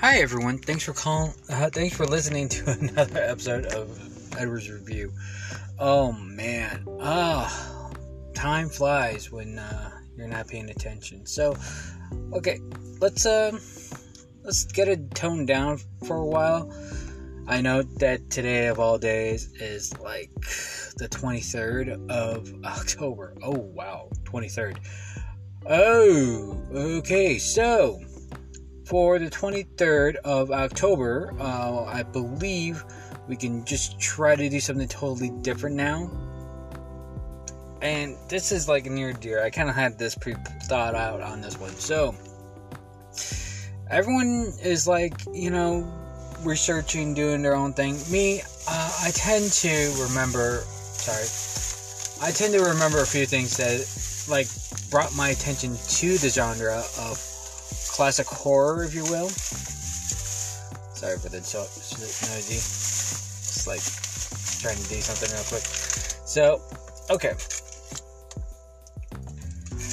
Hi everyone. Thanks for calling. Uh, thanks for listening to another episode of Edwards Review. Oh man, ah, time flies when uh, you're not paying attention. So, okay, let's um, let's get it toned down for a while. I know that today of all days is like the 23rd of October. Oh wow, 23rd. Oh, okay, so for the 23rd of October, uh, I believe we can just try to do something totally different now. And this is like near dear. I kind of had this pre thought out on this one. So, everyone is like, you know, researching, doing their own thing. Me, uh, I tend to remember, sorry, I tend to remember a few things that like brought my attention to the genre of classic horror, if you will. Sorry for the so, noisy. Just like trying to do something real quick. So, okay.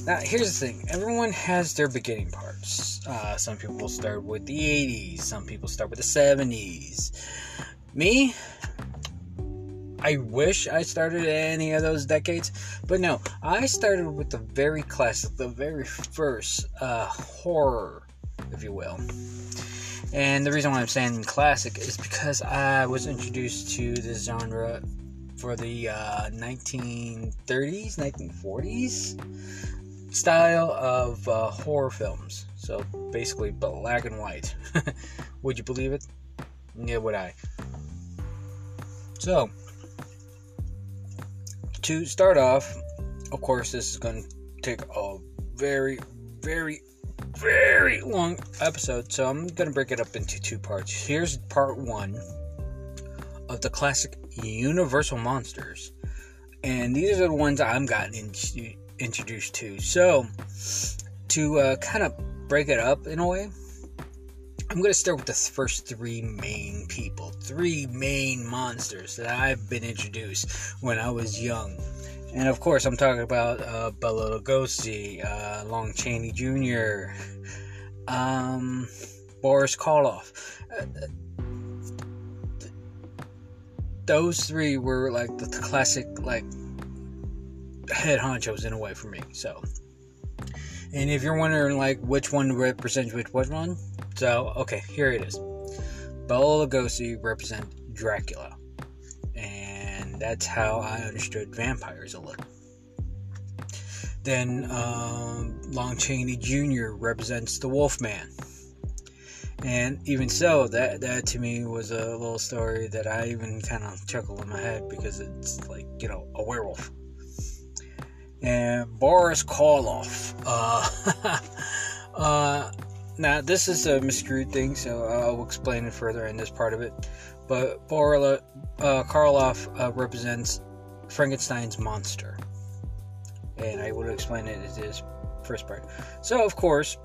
Now, here's the thing everyone has their beginning parts. Uh, some people start with the 80s, some people start with the 70s. Me, I wish I started any of those decades, but no, I started with the very classic, the very first uh, horror, if you will. And the reason why I'm saying classic is because I was introduced to this genre for the uh, 1930s, 1940s style of uh, horror films. So basically, black and white. would you believe it? Yeah, would I. So, to start off, of course, this is going to take a very, very, very long episode, so I'm going to break it up into two parts. Here's part one of the classic Universal Monsters, and these are the ones I'm gotten in, introduced to. So, to uh, kind of break it up in a way, I'm going to start with the first three main people, three main monsters that I've been introduced when I was young. And of course, I'm talking about uh, Bela Lugosi, uh, Lon Chaney Jr., um, Boris Karloff. Uh, those three were like the, the classic, like, head honchos in a way for me. So, and if you're wondering, like, which one represents which one, so, okay, here it is. Bela Lugosi represent Dracula. And that's how I understood vampires a little. Then um, Lon Chaney Jr. represents the Wolfman. And even so, that that to me was a little story that I even kind of chuckle in my head because it's like you know a werewolf. And Boris Karloff, uh, uh, now, this is a miscrewed thing, so I'll explain it further in this part of it. But Borla, uh, Karloff uh, represents Frankenstein's monster. And I will explain it in this first part. So, of course,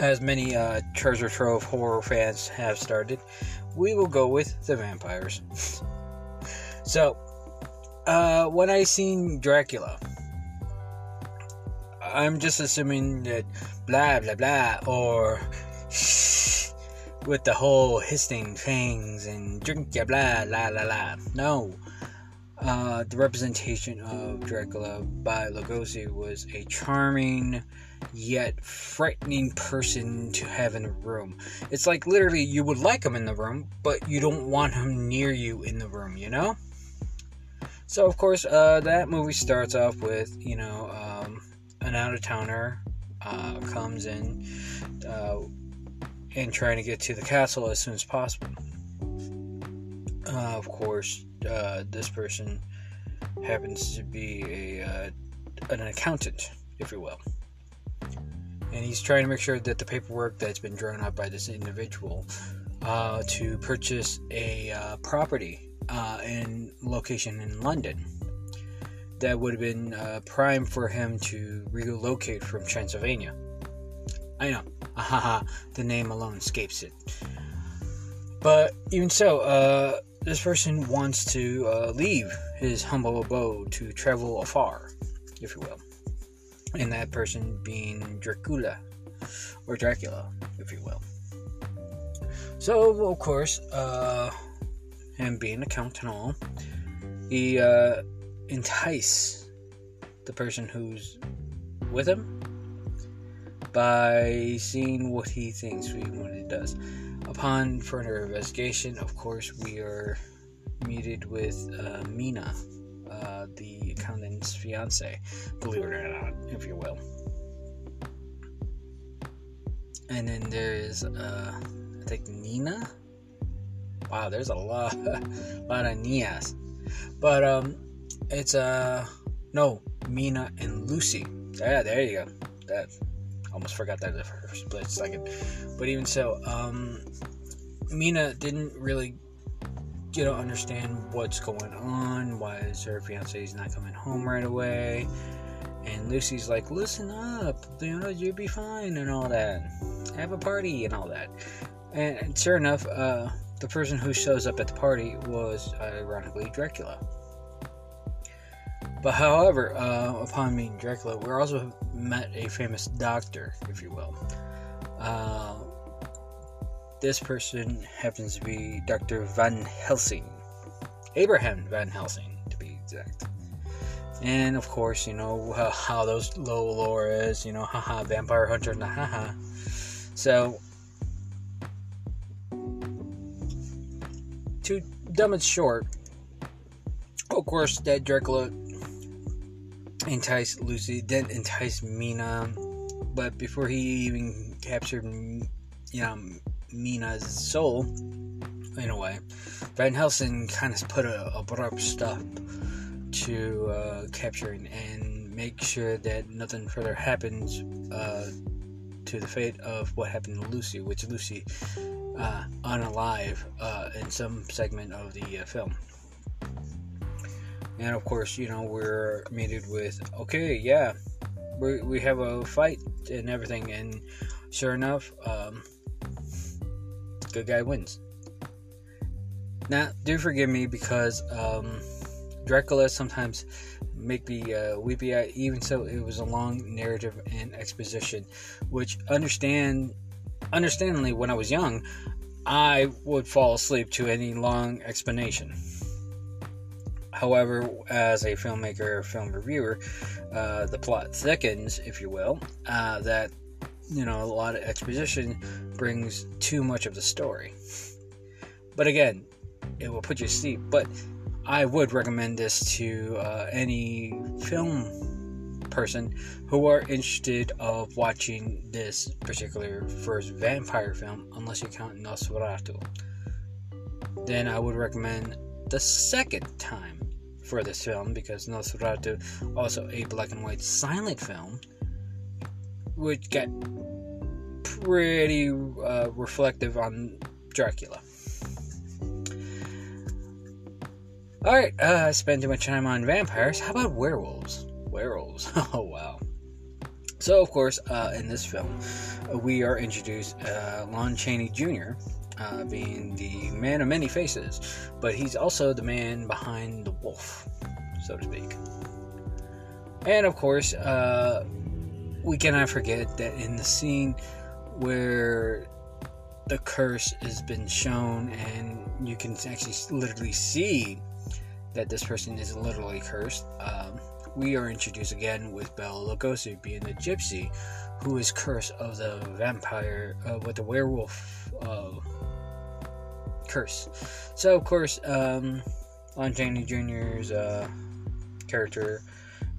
as many uh, treasure trove horror fans have started, we will go with the vampires. so, uh, when I seen Dracula, I'm just assuming that blah blah blah or with the whole hissing fangs and drink ya blah la la la. No. Uh, the representation of Dracula by Lugosi was a charming yet frightening person to have in a room. It's like literally you would like him in the room, but you don't want him near you in the room, you know? So, of course, uh, that movie starts off with, you know, um, an out of towner uh, comes in uh, and trying to get to the castle as soon as possible. Uh, of course, uh, this person happens to be a uh, an accountant, if you will, and he's trying to make sure that the paperwork that's been drawn up by this individual uh, to purchase a property in location in London that would have been uh, prime for him to relocate from Transylvania. I know, haha, the name alone escapes it. But even so, uh, this person wants to uh, leave his humble abode to travel afar, if you will. And that person being Dracula, or Dracula, if you will. So, of course, uh, him being a count and all, he uh, entice the person who's with him by seeing what he thinks we what it does. Upon further investigation, of course, we are meted with uh, Mina, uh, the accountant's fiance, believe it or not, if you will. And then there is, uh, I think Nina. Wow, there's a lot, a lot of Nias. But um, it's uh, no, Mina and Lucy. Yeah, there you go. That almost forgot that for a split second. But even so, um, Mina didn't really, you know, understand what's going on. Why is her fiancee's not coming home right away? And Lucy's like, listen up, you know, you'll be fine and all that. Have a party and all that. And sure enough, uh, the person who shows up at the party was ironically Dracula. But however, uh, upon meeting Dracula, we also met a famous doctor, if you will. Uh, this person happens to be Dr. Van Helsing. Abraham Van Helsing, to be exact. And of course, you know how, those low lore is, you know, haha, vampire hunter, nah, haha. So, to dumb it short, of course, that Dracula enticed Lucy, then entice Mina, but before he even captured, you know, Mina's soul, in a way, Van Helsing kind of put a abrupt stop to uh, capturing and make sure that nothing further happens uh, to the fate of what happened to Lucy, which Lucy uh, unalive uh, in some segment of the uh, film. And of course, you know, we're mated with, okay, yeah, we, we have a fight and everything, and sure enough, um, good guy wins. Now, do forgive me because um, Dracula sometimes make me uh, weepy. Even so, it was a long narrative and exposition, which understand, understandably, when I was young, I would fall asleep to any long explanation. However, as a filmmaker, film reviewer, uh, the plot thickens, if you will, uh, that you know a lot of exposition brings too much of the story. But again, it will put you to sleep. But I would recommend this to uh, any film person who are interested of watching this particular first vampire film, unless you count Nosferatu. Then I would recommend the second time for this film because Nosferatu also a black and white silent film, which got pretty uh, reflective on Dracula. Alright, uh, I spent too much time on vampires. How about werewolves? Werewolves. oh, wow. So, of course, uh, in this film, uh, we are introduced uh, Lon Chaney Jr., uh, being the man of many faces, but he's also the man behind the wolf, so to speak. And, of course, uh, we cannot forget that in the scene where the curse has been shown and you can actually literally see that this person is literally cursed. Um, we are introduced again with Bela Lugosi being the gypsy who is cursed of the vampire, uh, with the werewolf uh, curse. So, of course, um, Lon Chaney Jr.'s uh, character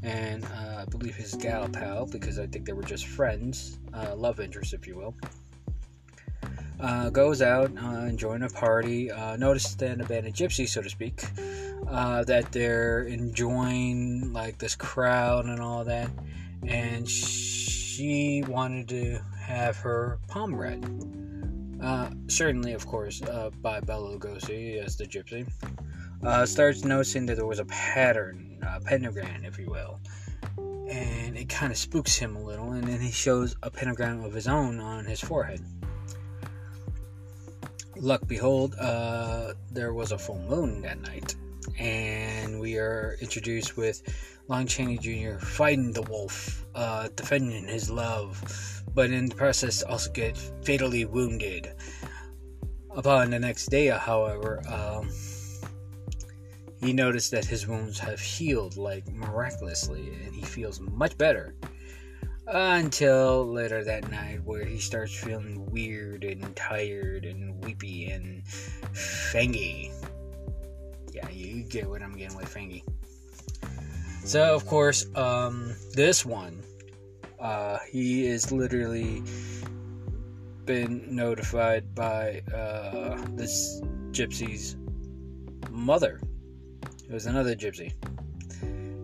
and uh, I believe his gal pal, because I think they were just friends, uh, love interest, if you will. Uh, goes out uh, enjoying a party. Uh, notices an abandoned gypsy, so to speak, uh, that they're enjoying like this crowd and all that, and she wanted to have her palm read. Uh, certainly, of course, uh, by Bela Lugosi as the gypsy. Uh, starts noticing that there was a pattern, a pentagram, if you will, and it kind of spooks him a little. And then he shows a pentagram of his own on his forehead. Luck behold, uh, there was a full moon that night, and we are introduced with Lon Chaney Jr. fighting the wolf, uh, defending his love, but in the process also get fatally wounded. Upon the next day, however, um, he noticed that his wounds have healed like miraculously and he feels much better. Until later that night, where he starts feeling weird and tired and weepy and fangy. Yeah, you get what I'm getting with fangy. So, of course, um, this one, uh, he is literally been notified by uh, this gypsy's mother. It was another gypsy.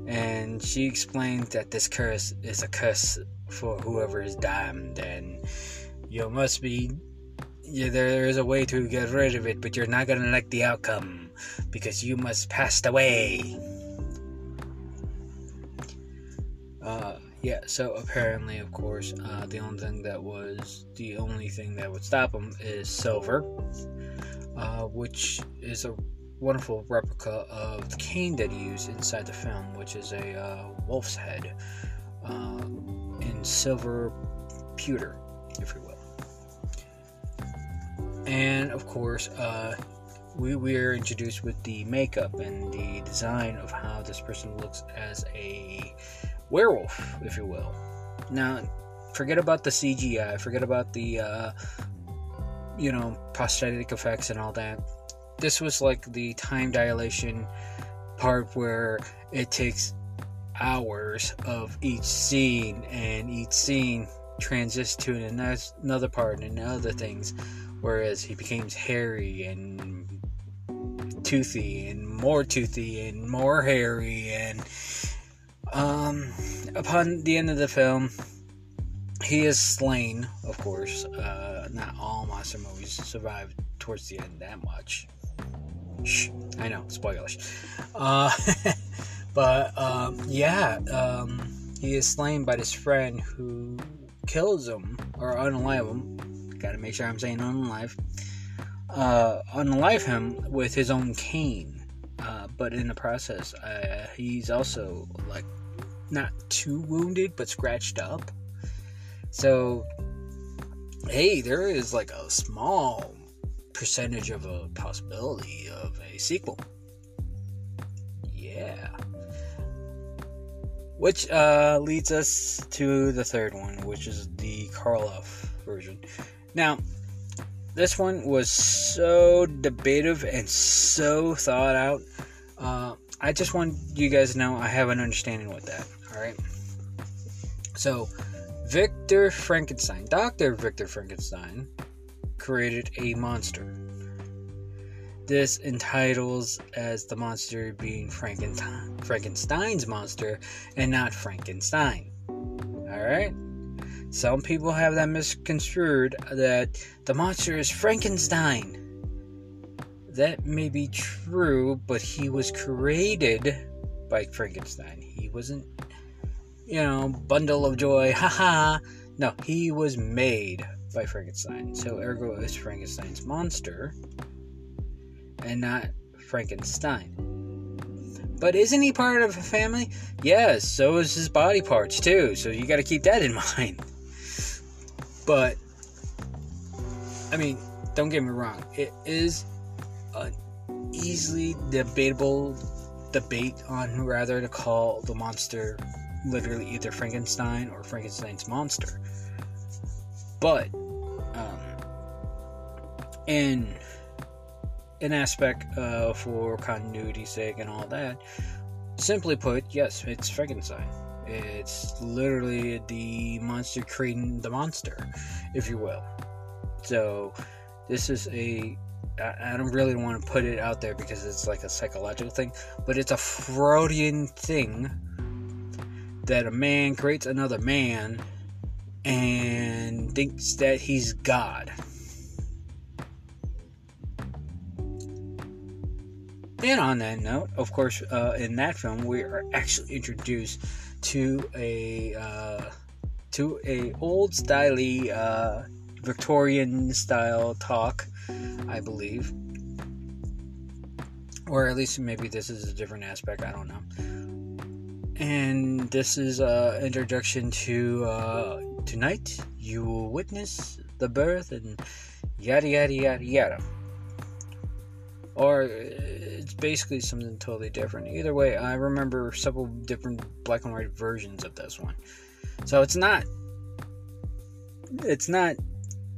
And she explained that this curse is a curse for whoever is damned, and you must be. Yeah, there is a way to get rid of it, but you're not gonna like the outcome because you must pass away. Uh, yeah, so apparently, of course, uh, the only thing that was the only thing that would stop him is silver, uh, which is a wonderful replica of the cane that he used inside the film, which is a uh, wolf's head uh, silver pewter, if you will. And of course, uh, we, we are introduced with the makeup and the design of how this person looks as a werewolf, if you will. Now, forget about the CGI, forget about the, uh, you know, prosthetic effects and all that. This was like the time dilation part where it takes hours of each scene, and each scene transits to another part and other things. Whereas he becomes hairy and toothy and more toothy and more hairy and um, upon the end of the film, he is slain, of course. Uh, not all monster movies survive towards the end that much. Shh, I know, spoilers. Uh, but um, yeah, um, he is slain by this friend who kills him or unalive him. Gotta make sure I'm saying unalive. Uh, unalive him with his own cane. Uh, but in the process, uh, he's also like not too wounded, but scratched up. So, hey, there is like a small percentage of a possibility of a sequel. Yeah. Which uh, leads us to the third one, which is the Karloff version. Now, this one was so debative and so thought out. Uh, I just want you guys to know I have an understanding with that. All right. So, Victor Frankenstein, Dr. Victor Frankenstein, created a monster. This entitles as the monster being Frankenstein, Frankenstein's monster and not Frankenstein. Alright? Some people have that misconstrued that the monster is Frankenstein. That may be true, but he was created by Frankenstein. He wasn't you know, bundle of joy, haha. No, he was made by Frankenstein. So, ergo, is Frankenstein's monster and not Frankenstein. But isn't he part of a family? Yes, so is his body parts too. So you got to keep that in mind. But I mean, don't get me wrong. It is an easily debatable debate on who rather to call the monster literally either Frankenstein or Frankenstein's monster. But um, in an aspect uh, for continuity's sake and all that, simply put, yes, it's Frankenstein. It's literally the monster creating the monster, if you will. So, this is a. I don't really want to put it out there because it's like a psychological thing, but it's a Freudian thing that a man creates another man and thinks that he's God. And on that note, of course, uh, in that film, we are actually introduced to a uh, to a old styley uh, Victorian style talk, I believe, or at least maybe this is a different aspect. I don't know and this is an introduction to uh, tonight. You will witness the birth and yada yada yada yada. Or it's basically something totally different. Either way, I remember several different black and white versions of this one. So it's not it's not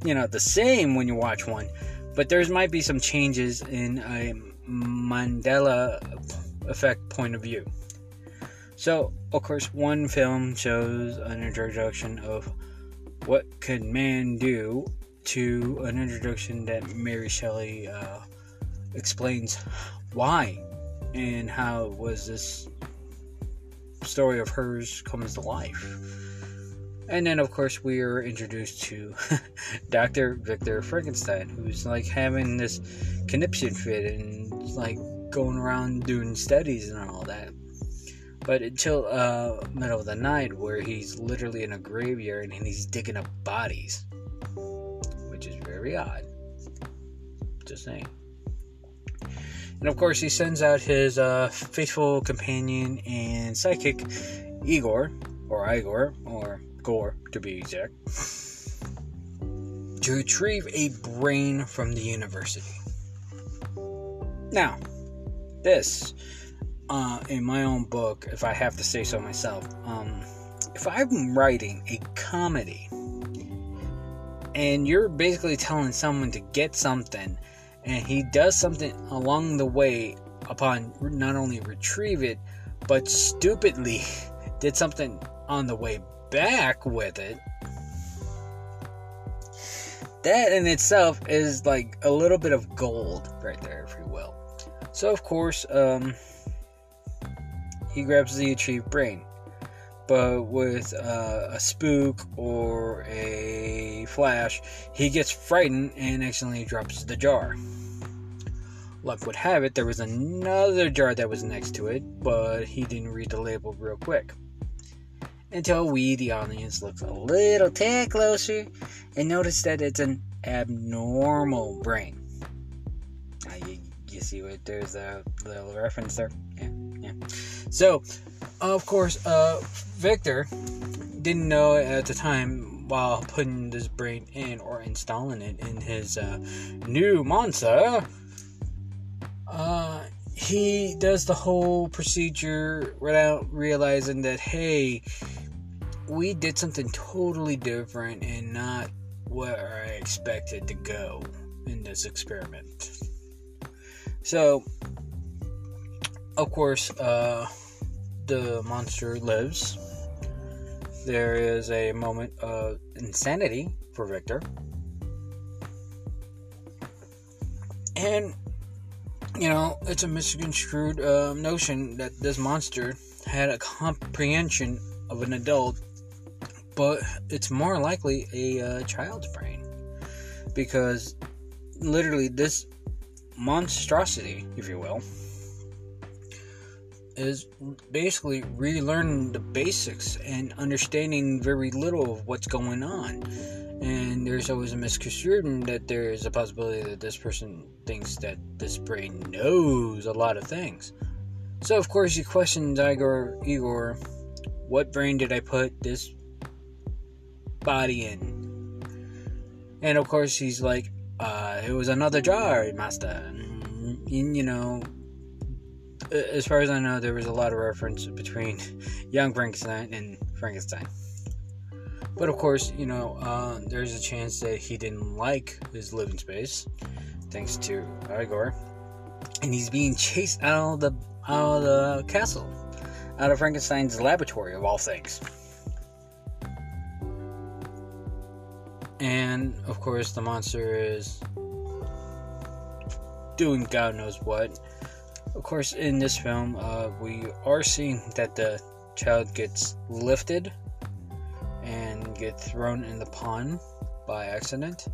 you know the same when you watch one, but there's might be some changes in a Mandela effect point of view. So, of course, one film shows an introduction of what could man do to an introduction that Mary Shelley uh, explains why and how was this story of hers comes to life. And then, of course, we are introduced to Dr. Victor Frankenstein, who's like having this conniption fit and like going around doing studies and all that. But until uh, middle of the night, where he's literally in a graveyard and he's digging up bodies, which is very odd. Just saying. And of course, he sends out his uh, faithful companion and psychic, Igor, or Igor, or Gore to be exact, to retrieve a brain from the university. Now, this, uh, in my own book, if I have to say so myself, um, if I'm writing a comedy and you're basically telling someone to get something and he does something along the way upon not only retrieve it but stupidly did something on the way back with it that in itself is like a little bit of gold right there if you will so of course um, he grabs the achieved brain but with uh, a spook or a flash, he gets frightened and accidentally drops the jar. Luck would have it, there was another jar that was next to it, but he didn't read the label real quick. Until we, the audience, look a little tad closer and notice that it's an abnormal brain. Uh, you, you see what there's a little reference there? Yeah, yeah. So, of course, uh, Victor didn't know at the time while putting this brain in or installing it in his uh, new monster uh, he does the whole procedure without realizing that, hey, we did something totally different and not where I expected to go in this experiment. So, of course, uh, the monster lives. There is a moment of insanity for Victor. And you know, it's a misconstrued uh, notion that this monster had a comprehension of an adult, but it's more likely a uh, child's brain. Because literally, this monstrosity, if you will, is basically relearning the basics and understanding very little of what's going on and there's always a misconstruction that there is a possibility that this person thinks that this brain knows a lot of things. So of course he questions Igor Igor, what brain did I put this body in? And of course he's like, uh, it was another jar, master. And, you know, as far as I know, there was a lot of reference between young Frankenstein and Frankenstein. But of course, you know, uh, there's a chance that he didn't like his living space, thanks to Igor, and he's being chased out of the out of the castle, out of Frankenstein's laboratory of all things. And of course, the monster is doing God knows what. Of course, in this film, uh, we are seeing that the child gets lifted and get thrown in the pond by accident.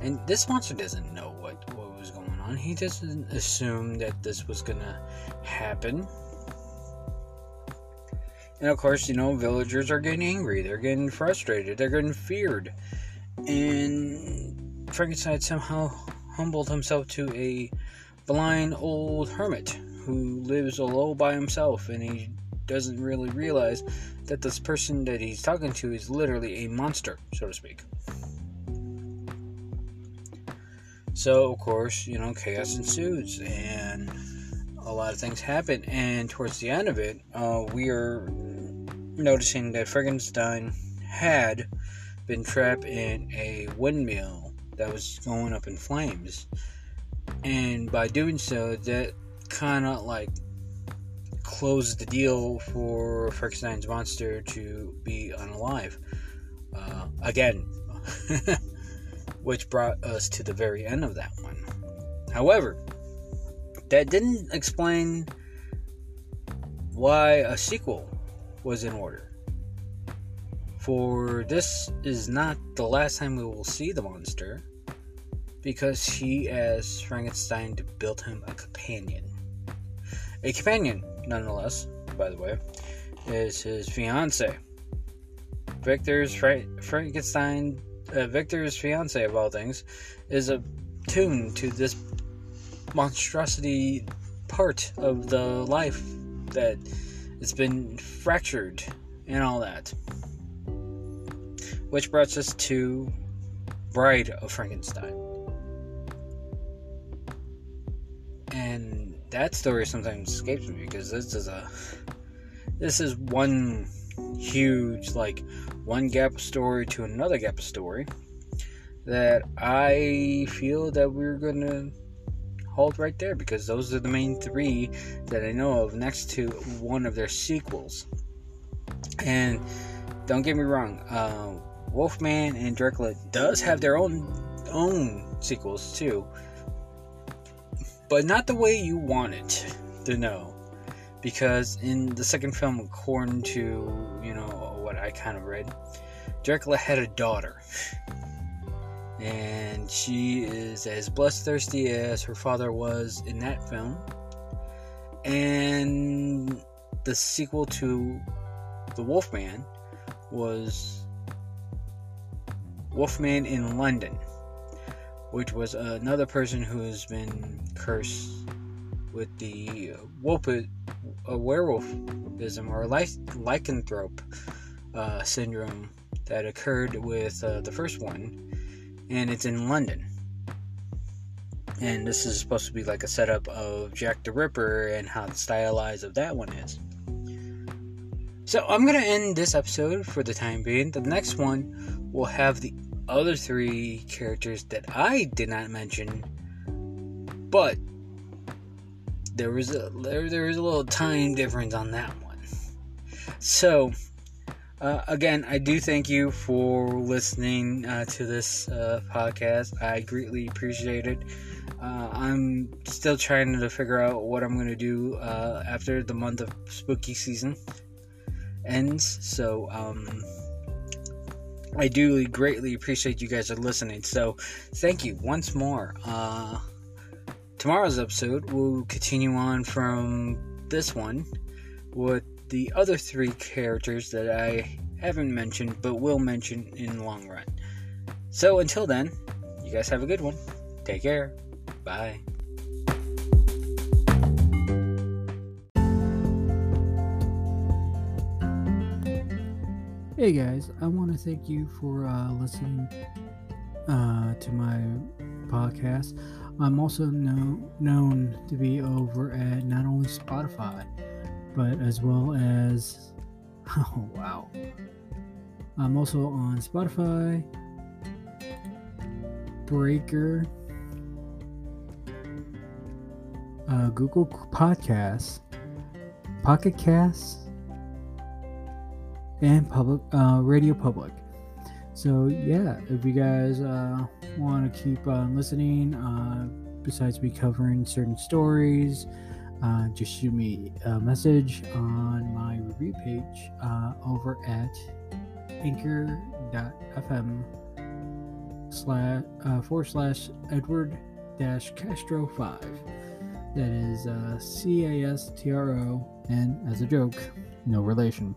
And this monster doesn't know what, what was going on. He doesn't assume that this was gonna happen. And of course, you know, villagers are getting angry, they're getting frustrated, they're getting feared. And Frankenstein somehow humbled himself to a blind old hermit who lives alone by himself and he doesn't really realize that this person that he's talking to is literally a monster, so to speak. So, of course, you know, chaos ensues and a lot of things happen. And towards the end of it, uh, we are noticing that Frankenstein had been trapped in a windmill that was going up in flames. And by doing so, that kind of like closed the deal for Frankenstein's monster to be unalive. Uh, again, which brought us to the very end of that one. However, that didn't explain why a sequel was in order. For this is not the last time we will see the monster, because he asked Frankenstein to build him a companion. A companion, nonetheless, by the way, is his fiance. Victor's Fra- Frankenstein, uh, Victor's fiance of all things, is attuned to this monstrosity part of the life that it's been fractured and all that. Which brought us to Bride of Frankenstein. And that story sometimes escapes me because this is a this is one huge like one gap story to another gap story that I feel that we're gonna hold right there because those are the main three that I know of next to one of their sequels. And don't get me wrong, uh, Wolfman and Dracula does have their own own sequels too, but not the way you want it to know. Because in the second film, according to you know what I kind of read, Dracula had a daughter and she is as bloodthirsty as her father was in that film. And the sequel to The Wolfman was Wolfman in London, which was another person who has been cursed with the wolf, a werewolfism or lycanthrope uh, syndrome that occurred with uh, the first one and it's in London. And this is supposed to be like a setup of Jack the Ripper and how the stylized of that one is. So I'm gonna end this episode for the time being. The next one will have the other three characters that I did not mention, but there was a there, there was a little time difference on that one. So uh, again, I do thank you for listening uh, to this uh, podcast. I greatly appreciate it. Uh, I'm still trying to figure out what I'm going to do uh, after the month of spooky season ends. So, um, I do greatly appreciate you guys are listening. So, thank you once more. Uh, tomorrow's episode will continue on from this one with the other three characters that I haven't mentioned but will mention in the long run. So until then, you guys have a good one. Take care. Bye. Hey guys, I want to thank you for uh, listening uh, to my podcast. I'm also know, known to be over at not only Spotify, but as well as oh wow i'm also on spotify breaker uh, google podcasts pocket casts and public uh, radio public so yeah if you guys uh, want to keep on listening uh, besides me covering certain stories uh, just shoot me a message on my review page uh, over at anchor.fm slash uh, forward slash Edward dash Castro 5. That is uh, C A S T R O, and as a joke, no relation.